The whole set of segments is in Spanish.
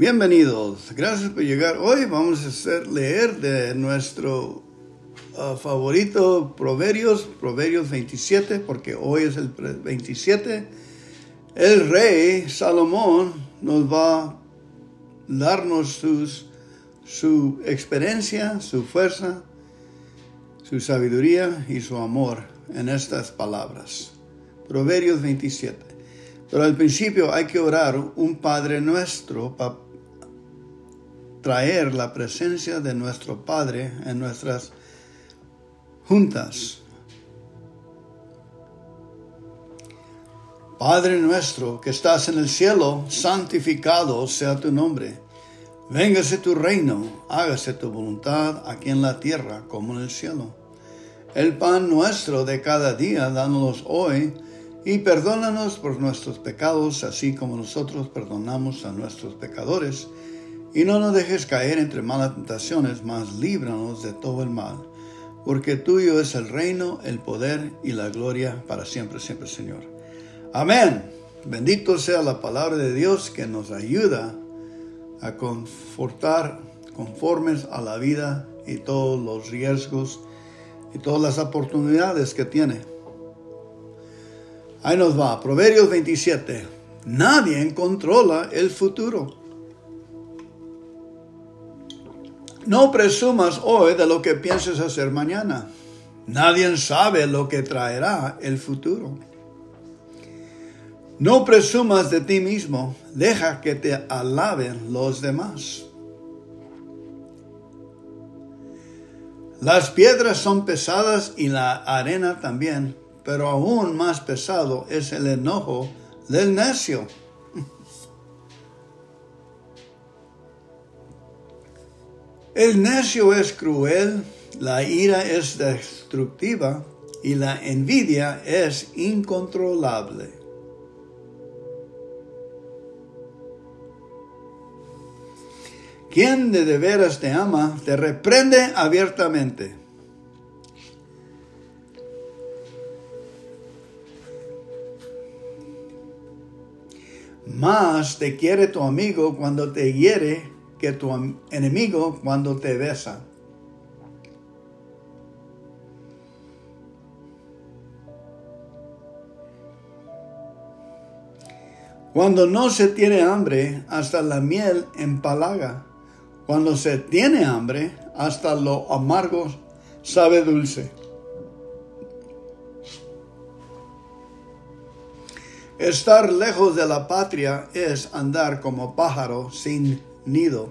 Bienvenidos, gracias por llegar. Hoy vamos a hacer, leer de nuestro uh, favorito Proverbios, Proverbios 27, porque hoy es el 27. El rey Salomón nos va a darnos su experiencia, su fuerza, su sabiduría y su amor en estas palabras. Proverbios 27. Pero al principio hay que orar un Padre nuestro para traer la presencia de nuestro Padre en nuestras juntas. Padre nuestro que estás en el cielo, santificado sea tu nombre. Véngase tu reino, hágase tu voluntad aquí en la tierra como en el cielo. El pan nuestro de cada día, dános hoy, y perdónanos por nuestros pecados, así como nosotros perdonamos a nuestros pecadores y no nos dejes caer entre malas tentaciones, mas líbranos de todo el mal, porque tuyo es el reino, el poder y la gloria para siempre, siempre, Señor. Amén. Bendito sea la palabra de Dios que nos ayuda a confortar conformes a la vida y todos los riesgos y todas las oportunidades que tiene. Ahí nos va, Proverbios 27. Nadie controla el futuro No presumas hoy de lo que pienses hacer mañana. Nadie sabe lo que traerá el futuro. No presumas de ti mismo, deja que te alaben los demás. Las piedras son pesadas y la arena también, pero aún más pesado es el enojo del necio. El necio es cruel, la ira es destructiva y la envidia es incontrolable. Quien de, de veras te ama, te reprende abiertamente. Más te quiere tu amigo cuando te hiere que tu enemigo cuando te besa. Cuando no se tiene hambre, hasta la miel empalaga. Cuando se tiene hambre, hasta lo amargo sabe dulce. Estar lejos de la patria es andar como pájaro sin nido.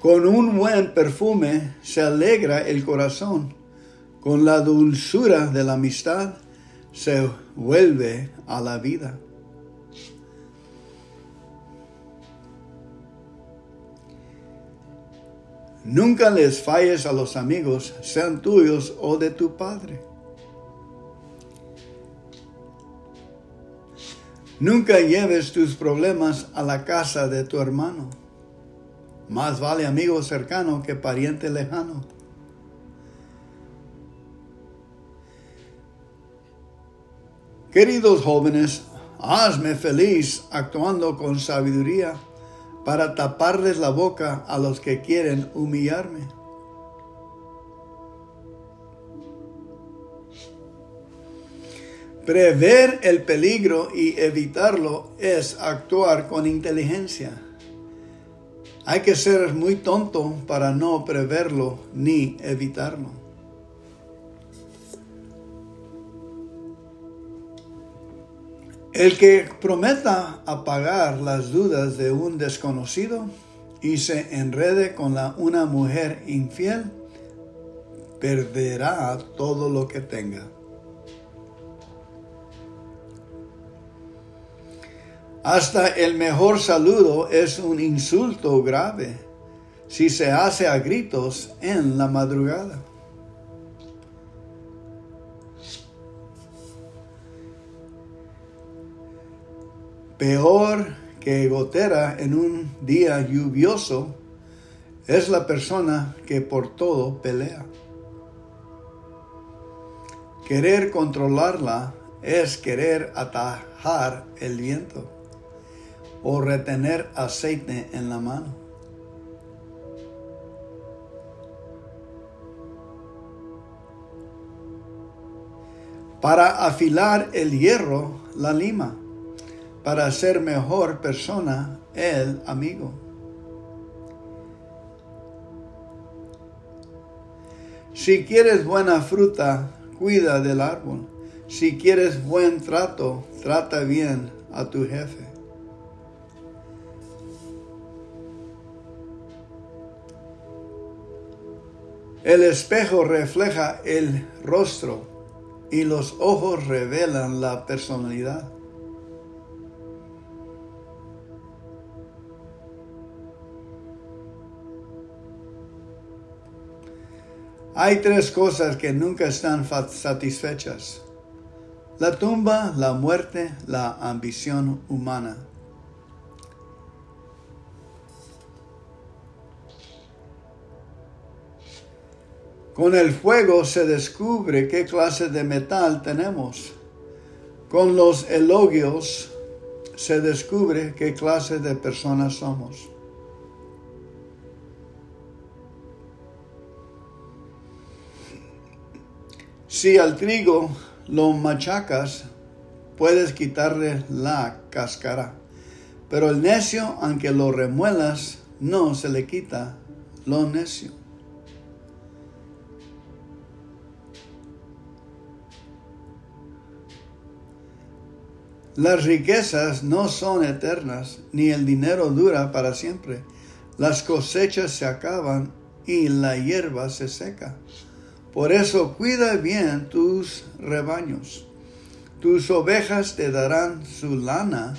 Con un buen perfume se alegra el corazón. Con la dulzura de la amistad se vuelve a la vida. Nunca les falles a los amigos, sean tuyos o de tu padre. Nunca lleves tus problemas a la casa de tu hermano. Más vale amigo cercano que pariente lejano. Queridos jóvenes, hazme feliz actuando con sabiduría para taparles la boca a los que quieren humillarme. Prever el peligro y evitarlo es actuar con inteligencia. Hay que ser muy tonto para no preverlo ni evitarlo. El que prometa apagar las dudas de un desconocido y se enrede con una mujer infiel, perderá todo lo que tenga. Hasta el mejor saludo es un insulto grave si se hace a gritos en la madrugada. Peor que gotera en un día lluvioso es la persona que por todo pelea. Querer controlarla es querer atajar el viento o retener aceite en la mano. Para afilar el hierro, la lima. Para ser mejor persona, el amigo. Si quieres buena fruta, cuida del árbol. Si quieres buen trato, trata bien a tu jefe. El espejo refleja el rostro y los ojos revelan la personalidad. Hay tres cosas que nunca están satisfechas. La tumba, la muerte, la ambición humana. Con el fuego se descubre qué clase de metal tenemos. Con los elogios se descubre qué clase de personas somos. Si al trigo lo machacas, puedes quitarle la cáscara, pero el necio, aunque lo remuelas, no se le quita lo necio. Las riquezas no son eternas, ni el dinero dura para siempre. Las cosechas se acaban y la hierba se seca. Por eso cuida bien tus rebaños. Tus ovejas te darán su lana,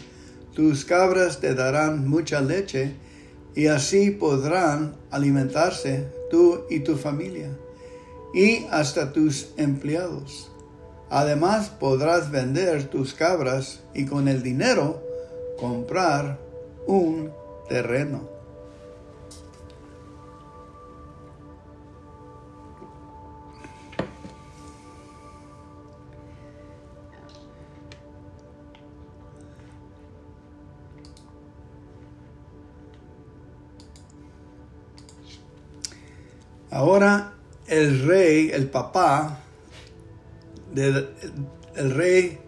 tus cabras te darán mucha leche, y así podrán alimentarse tú y tu familia, y hasta tus empleados. Además podrás vender tus cabras y con el dinero comprar un terreno. Ahora el rey, el papá, el rey,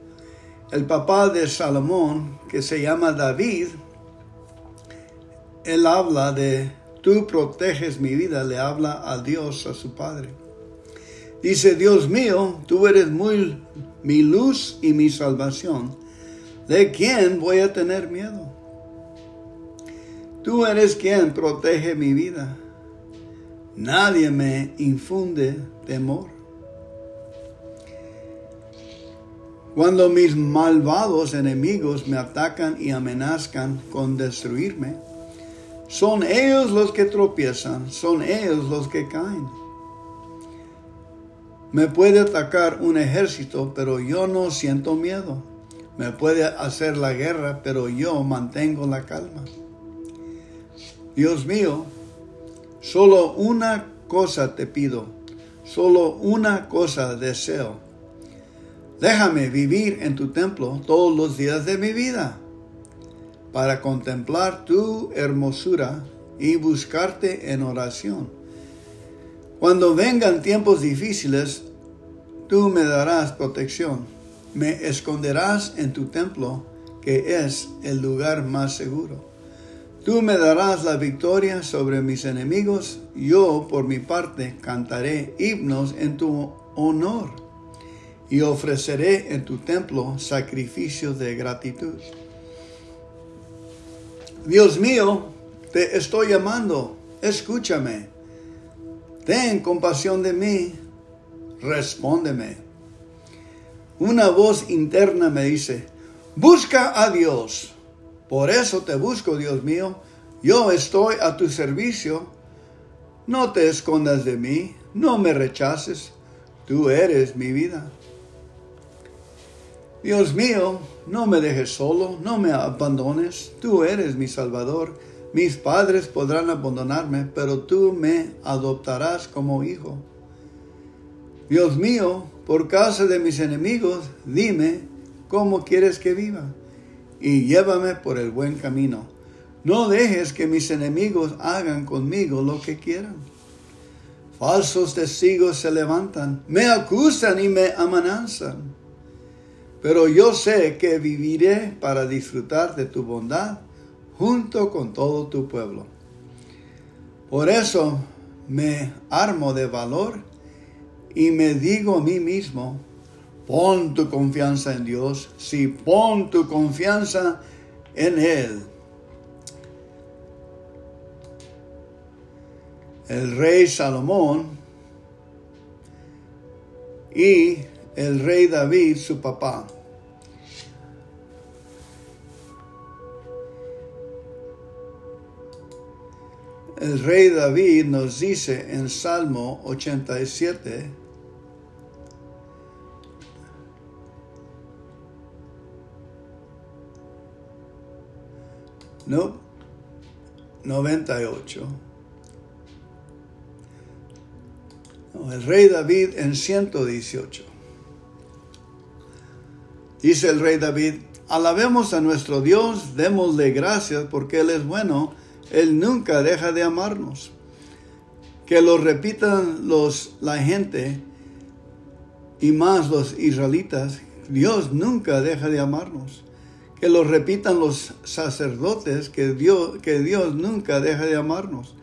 el papá de Salomón, que se llama David, él habla de, tú proteges mi vida, le habla a Dios, a su padre. Dice, Dios mío, tú eres muy, mi luz y mi salvación. ¿De quién voy a tener miedo? Tú eres quien protege mi vida. Nadie me infunde temor. Cuando mis malvados enemigos me atacan y amenazan con destruirme, son ellos los que tropiezan, son ellos los que caen. Me puede atacar un ejército, pero yo no siento miedo. Me puede hacer la guerra, pero yo mantengo la calma. Dios mío, Solo una cosa te pido, solo una cosa deseo. Déjame vivir en tu templo todos los días de mi vida, para contemplar tu hermosura y buscarte en oración. Cuando vengan tiempos difíciles, tú me darás protección, me esconderás en tu templo, que es el lugar más seguro. Tú me darás la victoria sobre mis enemigos, yo por mi parte cantaré himnos en tu honor y ofreceré en tu templo sacrificios de gratitud. Dios mío, te estoy llamando, escúchame. Ten compasión de mí, respóndeme. Una voz interna me dice, busca a Dios por eso te busco, Dios mío. Yo estoy a tu servicio. No te escondas de mí, no me rechaces. Tú eres mi vida. Dios mío, no me dejes solo, no me abandones. Tú eres mi Salvador. Mis padres podrán abandonarme, pero tú me adoptarás como hijo. Dios mío, por causa de mis enemigos, dime cómo quieres que viva y llévame por el buen camino. No dejes que mis enemigos hagan conmigo lo que quieran. Falsos testigos se levantan, me acusan y me amenazan. Pero yo sé que viviré para disfrutar de tu bondad junto con todo tu pueblo. Por eso me armo de valor y me digo a mí mismo, pon tu confianza en Dios, si pon tu confianza en Él. El rey Salomón y el rey David, su papá. El rey David nos dice en Salmo 87, no, 98. el rey David en 118. Dice el rey David, alabemos a nuestro Dios, démosle gracias porque Él es bueno, Él nunca deja de amarnos. Que lo repitan los, la gente y más los israelitas, Dios nunca deja de amarnos. Que lo repitan los sacerdotes, que Dios, que Dios nunca deja de amarnos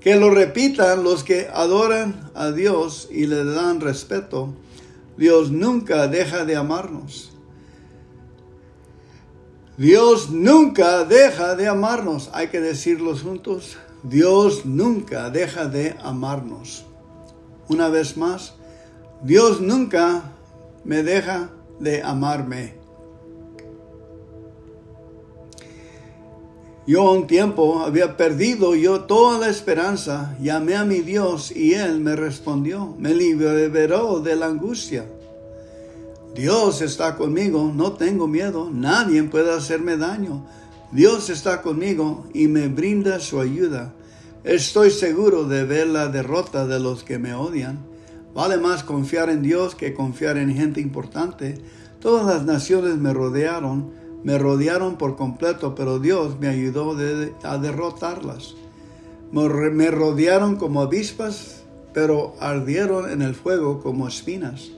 que lo repitan los que adoran a Dios y le dan respeto. Dios nunca deja de amarnos. Dios nunca deja de amarnos. Hay que decirlos juntos. Dios nunca deja de amarnos. Una vez más, Dios nunca me deja de amarme. Yo un tiempo había perdido yo toda la esperanza, llamé a mi Dios y Él me respondió, me liberó de la angustia. Dios está conmigo, no tengo miedo, nadie puede hacerme daño. Dios está conmigo y me brinda su ayuda. Estoy seguro de ver la derrota de los que me odian. Vale más confiar en Dios que confiar en gente importante. Todas las naciones me rodearon me rodearon por completo, pero Dios me ayudó a derrotarlas. Me rodearon como avispas, pero ardieron en el fuego como espinas.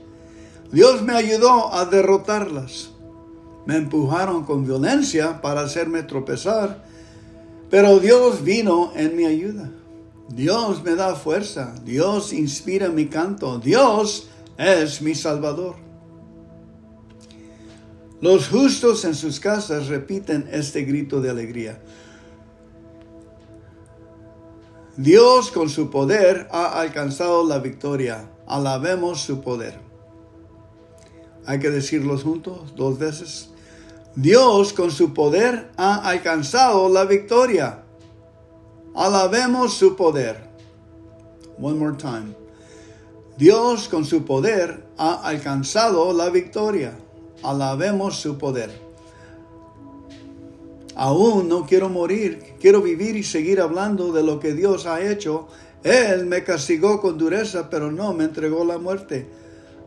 Dios me ayudó a derrotarlas. Me empujaron con violencia para hacerme tropezar, pero Dios vino en mi ayuda. Dios me da fuerza, Dios inspira mi canto, Dios es mi Salvador. Los justos en sus casas repiten este grito de alegría. Dios con su poder ha alcanzado la victoria. Alabemos su poder. Hay que decirlos juntos dos veces. Dios con su poder ha alcanzado la victoria. Alabemos su poder. One more time. Dios con su poder ha alcanzado la victoria alabemos su poder. Aún no quiero morir, quiero vivir y seguir hablando de lo que Dios ha hecho. Él me castigó con dureza, pero no me entregó la muerte.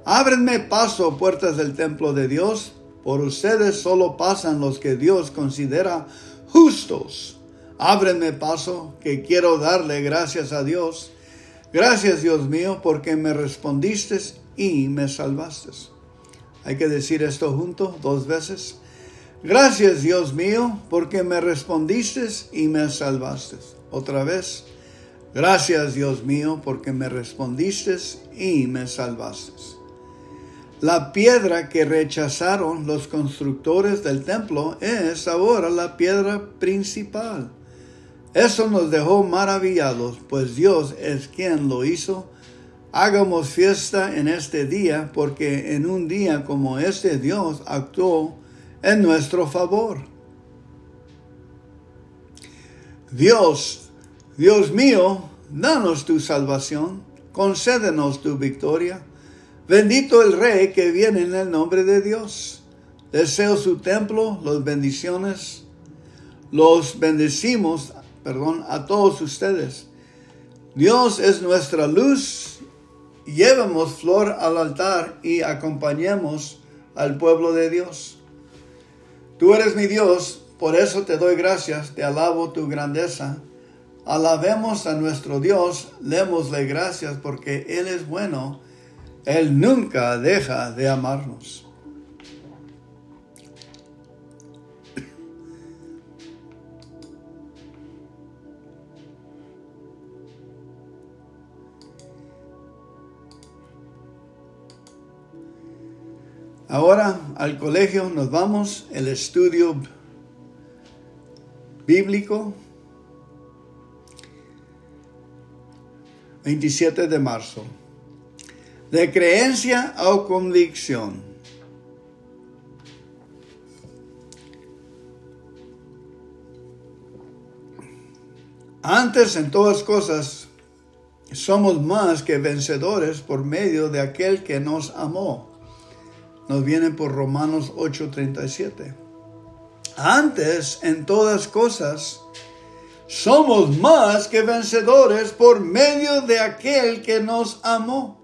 Ábrenme paso, puertas del templo de Dios. Por ustedes solo pasan los que Dios considera justos. Ábrenme paso, que quiero darle gracias a Dios. Gracias, Dios mío, porque me respondiste y me salvaste. Hay que decir esto junto dos veces. Gracias Dios mío porque me respondiste y me salvaste. Otra vez. Gracias Dios mío porque me respondiste y me salvaste. La piedra que rechazaron los constructores del templo es ahora la piedra principal. Eso nos dejó maravillados, pues Dios es quien lo hizo Hagamos fiesta en este día porque en un día como este Dios actuó en nuestro favor. Dios, Dios mío, danos tu salvación, concédenos tu victoria. Bendito el Rey que viene en el nombre de Dios. Deseo su templo, las bendiciones. Los bendecimos, perdón, a todos ustedes. Dios es nuestra luz llevemos flor al altar y acompañemos al pueblo de Dios. Tú eres mi Dios, por eso te doy gracias, te alabo tu grandeza. Alabemos a nuestro Dios, démosle gracias porque Él es bueno, Él nunca deja de amarnos. Ahora al colegio nos vamos, el estudio bíblico, 27 de marzo, de creencia o convicción. Antes en todas cosas somos más que vencedores por medio de aquel que nos amó nos viene por Romanos 8:37. Antes, en todas cosas, somos más que vencedores por medio de aquel que nos amó.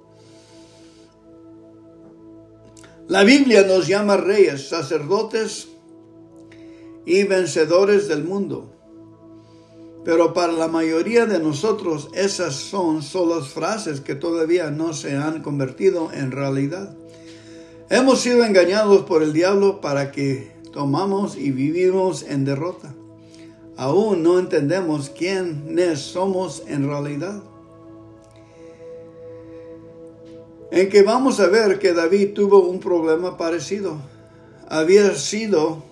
La Biblia nos llama reyes, sacerdotes y vencedores del mundo. Pero para la mayoría de nosotros esas son solo frases que todavía no se han convertido en realidad. Hemos sido engañados por el diablo para que tomamos y vivimos en derrota. Aún no entendemos quiénes somos en realidad. En que vamos a ver que David tuvo un problema parecido. Había sido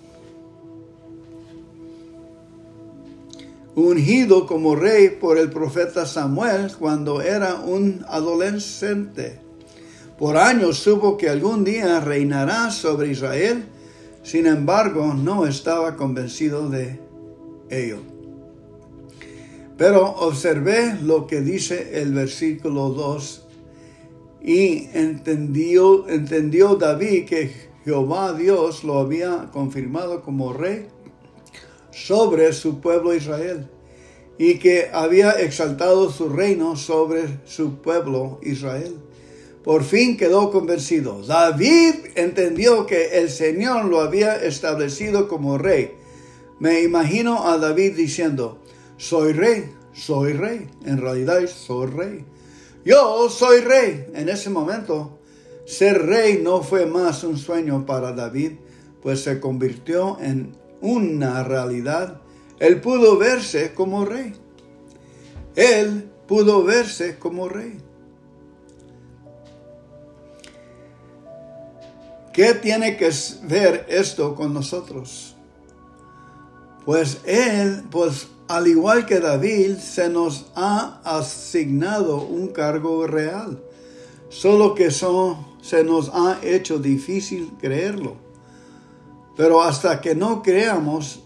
ungido como rey por el profeta Samuel cuando era un adolescente. Por años supo que algún día reinará sobre Israel, sin embargo no estaba convencido de ello. Pero observé lo que dice el versículo 2 y entendió, entendió David que Jehová Dios lo había confirmado como rey sobre su pueblo Israel y que había exaltado su reino sobre su pueblo Israel por fin quedó convencido. David entendió que el Señor lo había establecido como rey. Me imagino a David diciendo, soy rey, soy rey, en realidad soy rey. Yo soy rey. En ese momento, ser rey no fue más un sueño para David, pues se convirtió en una realidad. Él pudo verse como rey. Él pudo verse como rey. ¿Qué tiene que ver esto con nosotros? Pues él, pues al igual que David, se nos ha asignado un cargo real, solo que se nos ha hecho difícil creerlo. Pero hasta que no creamos,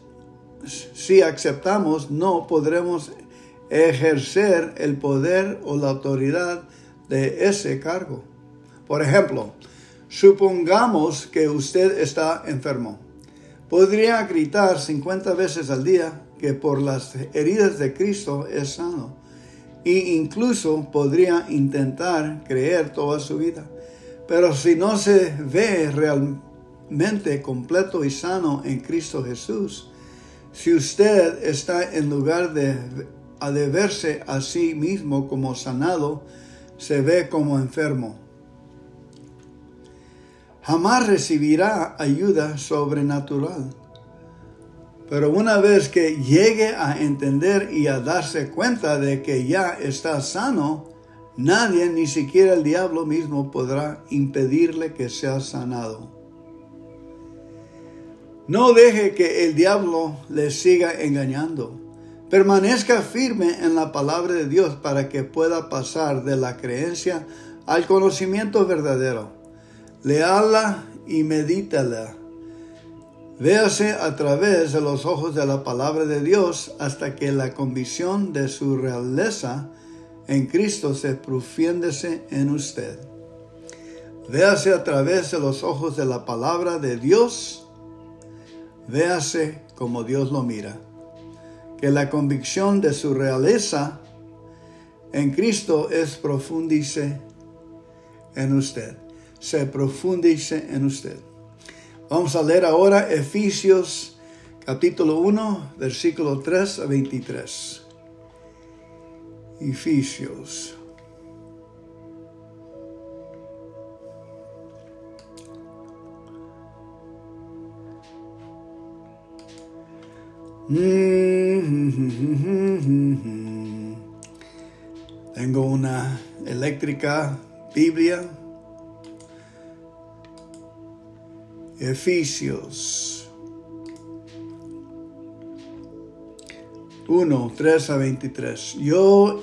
si aceptamos, no podremos ejercer el poder o la autoridad de ese cargo. Por ejemplo, Supongamos que usted está enfermo. Podría gritar 50 veces al día que por las heridas de Cristo es sano. E incluso podría intentar creer toda su vida. Pero si no se ve realmente completo y sano en Cristo Jesús, si usted está en lugar de, de verse a sí mismo como sanado, se ve como enfermo jamás recibirá ayuda sobrenatural. Pero una vez que llegue a entender y a darse cuenta de que ya está sano, nadie, ni siquiera el diablo mismo, podrá impedirle que sea sanado. No deje que el diablo le siga engañando. Permanezca firme en la palabra de Dios para que pueda pasar de la creencia al conocimiento verdadero. Leala y medítala. Véase a través de los ojos de la palabra de Dios hasta que la convicción de su realeza en Cristo se profiéndese en usted. Véase a través de los ojos de la palabra de Dios. Véase como Dios lo mira. Que la convicción de su realeza en Cristo es profundice en usted, se profundice en usted. Vamos a leer ahora Efesios capítulo 1, versículo 3 a 23. Efesios. Tengo una eléctrica Biblia. Efesios 1, 3 a 23. Yo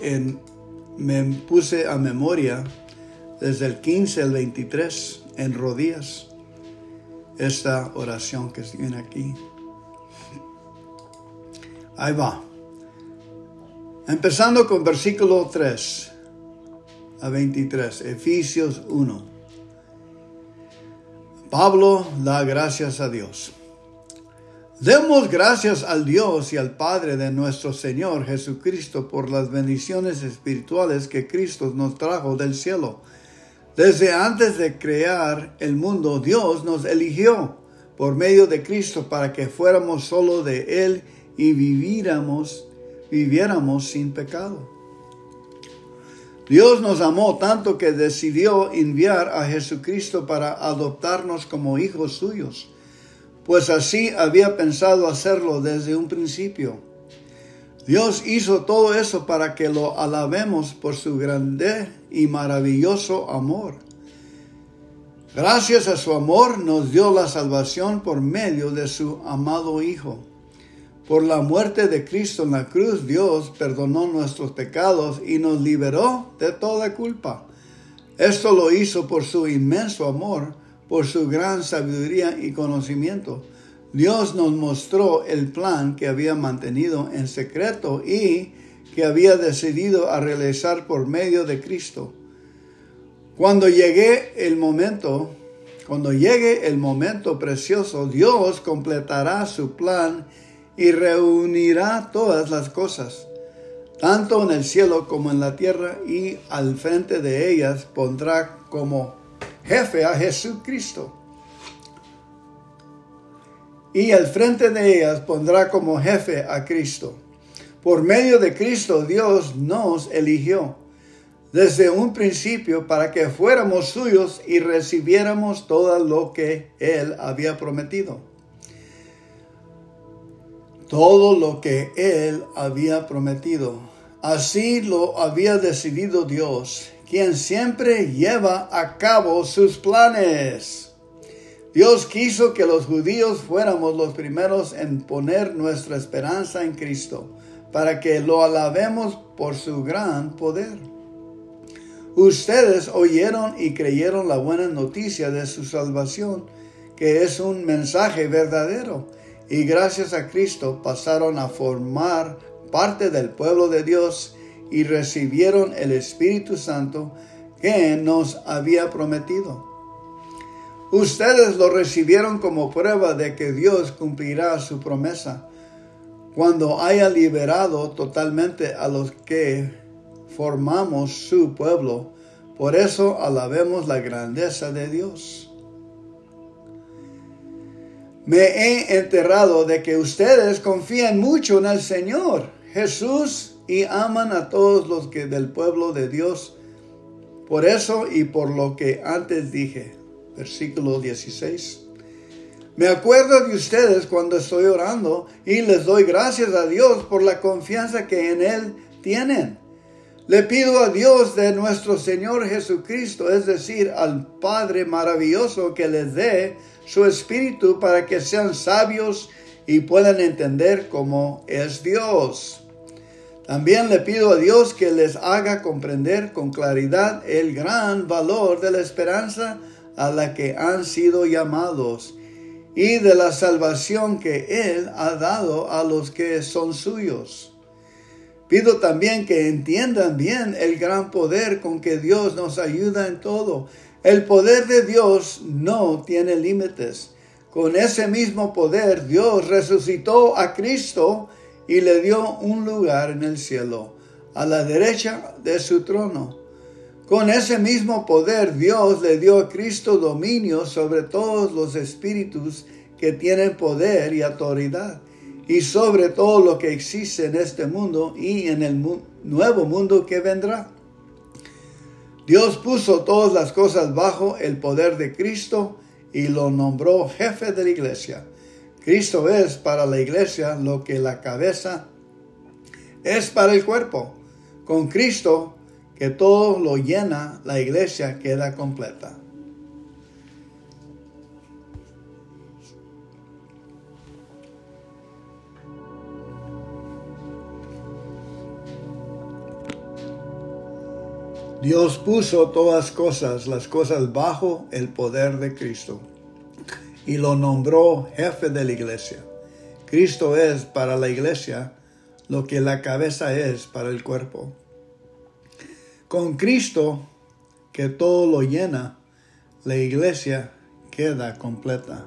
me puse a memoria desde el 15 al 23 en rodillas esta oración que tiene aquí. Ahí va. Empezando con versículo 3 a 23, Efesios 1. Pablo da gracias a Dios. Demos gracias al Dios y al Padre de nuestro Señor Jesucristo por las bendiciones espirituales que Cristo nos trajo del cielo. Desde antes de crear el mundo, Dios nos eligió por medio de Cristo para que fuéramos solo de Él y viviéramos, viviéramos sin pecado. Dios nos amó tanto que decidió enviar a Jesucristo para adoptarnos como hijos suyos, pues así había pensado hacerlo desde un principio. Dios hizo todo eso para que lo alabemos por su grande y maravilloso amor. Gracias a su amor nos dio la salvación por medio de su amado Hijo. Por la muerte de Cristo en la cruz, Dios perdonó nuestros pecados y nos liberó de toda culpa. Esto lo hizo por su inmenso amor, por su gran sabiduría y conocimiento. Dios nos mostró el plan que había mantenido en secreto y que había decidido a realizar por medio de Cristo. Cuando llegue el momento, cuando llegue el momento precioso, Dios completará su plan y reunirá todas las cosas, tanto en el cielo como en la tierra, y al frente de ellas pondrá como jefe a Jesucristo. Y al frente de ellas pondrá como jefe a Cristo. Por medio de Cristo Dios nos eligió desde un principio para que fuéramos suyos y recibiéramos todo lo que Él había prometido todo lo que él había prometido. Así lo había decidido Dios, quien siempre lleva a cabo sus planes. Dios quiso que los judíos fuéramos los primeros en poner nuestra esperanza en Cristo, para que lo alabemos por su gran poder. Ustedes oyeron y creyeron la buena noticia de su salvación, que es un mensaje verdadero y gracias a Cristo pasaron a formar parte del pueblo de Dios y recibieron el Espíritu Santo que nos había prometido. Ustedes lo recibieron como prueba de que Dios cumplirá su promesa cuando haya liberado totalmente a los que formamos su pueblo. Por eso alabemos la grandeza de Dios me he enterrado de que ustedes confían mucho en el Señor Jesús y aman a todos los que del pueblo de Dios. Por eso y por lo que antes dije, versículo 16. Me acuerdo de ustedes cuando estoy orando y les doy gracias a Dios por la confianza que en Él tienen. Le pido a Dios de nuestro Señor Jesucristo, es decir, al Padre maravilloso, que les dé su espíritu para que sean sabios y puedan entender cómo es Dios. También le pido a Dios que les haga comprender con claridad el gran valor de la esperanza a la que han sido llamados y de la salvación que Él ha dado a los que son suyos. Pido también que entiendan bien el gran poder con que Dios nos ayuda en todo el poder de Dios no tiene límites. Con ese mismo poder Dios resucitó a Cristo y le dio un lugar en el cielo, a la derecha de su trono. Con ese mismo poder Dios le dio a Cristo dominio sobre todos los espíritus que tienen poder y autoridad y sobre todo lo que existe en este mundo y en el nuevo mundo que vendrá. Dios puso todas las cosas bajo el poder de Cristo y lo nombró jefe de la iglesia. Cristo es para la iglesia lo que la cabeza es para el cuerpo. Con Cristo, que todo lo llena, la iglesia queda completa. Dios puso todas cosas, las cosas bajo el poder de Cristo y lo nombró jefe de la iglesia. Cristo es para la iglesia lo que la cabeza es para el cuerpo. Con Cristo, que todo lo llena, la iglesia queda completa.